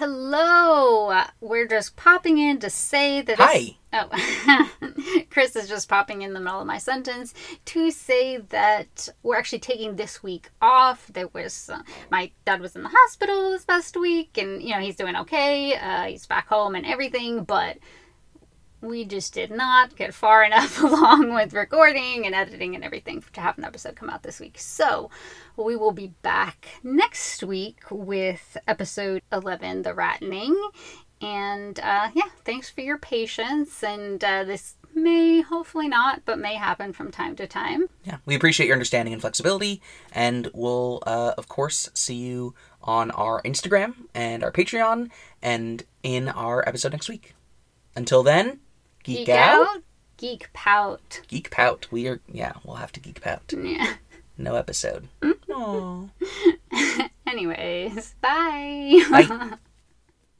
Hello! We're just popping in to say that. Hi. Oh, Chris is just popping in the middle of my sentence to say that we're actually taking this week off. There was uh, my dad was in the hospital this past week, and you know he's doing okay. Uh, he's back home and everything, but we just did not get far enough along with recording and editing and everything to have an episode come out this week. So we will be back next week with episode 11, The Rattening. And uh, yeah, thanks for your patience. And uh, this may, hopefully not, but may happen from time to time. Yeah, we appreciate your understanding and flexibility, and we'll, uh, of course, see you on our Instagram and our Patreon and in our episode next week. Until then, geek, out, geek pout. geek pout. We are, yeah, we'll have to geek pout. Yeah. No episode. Anyways, bye. Bye.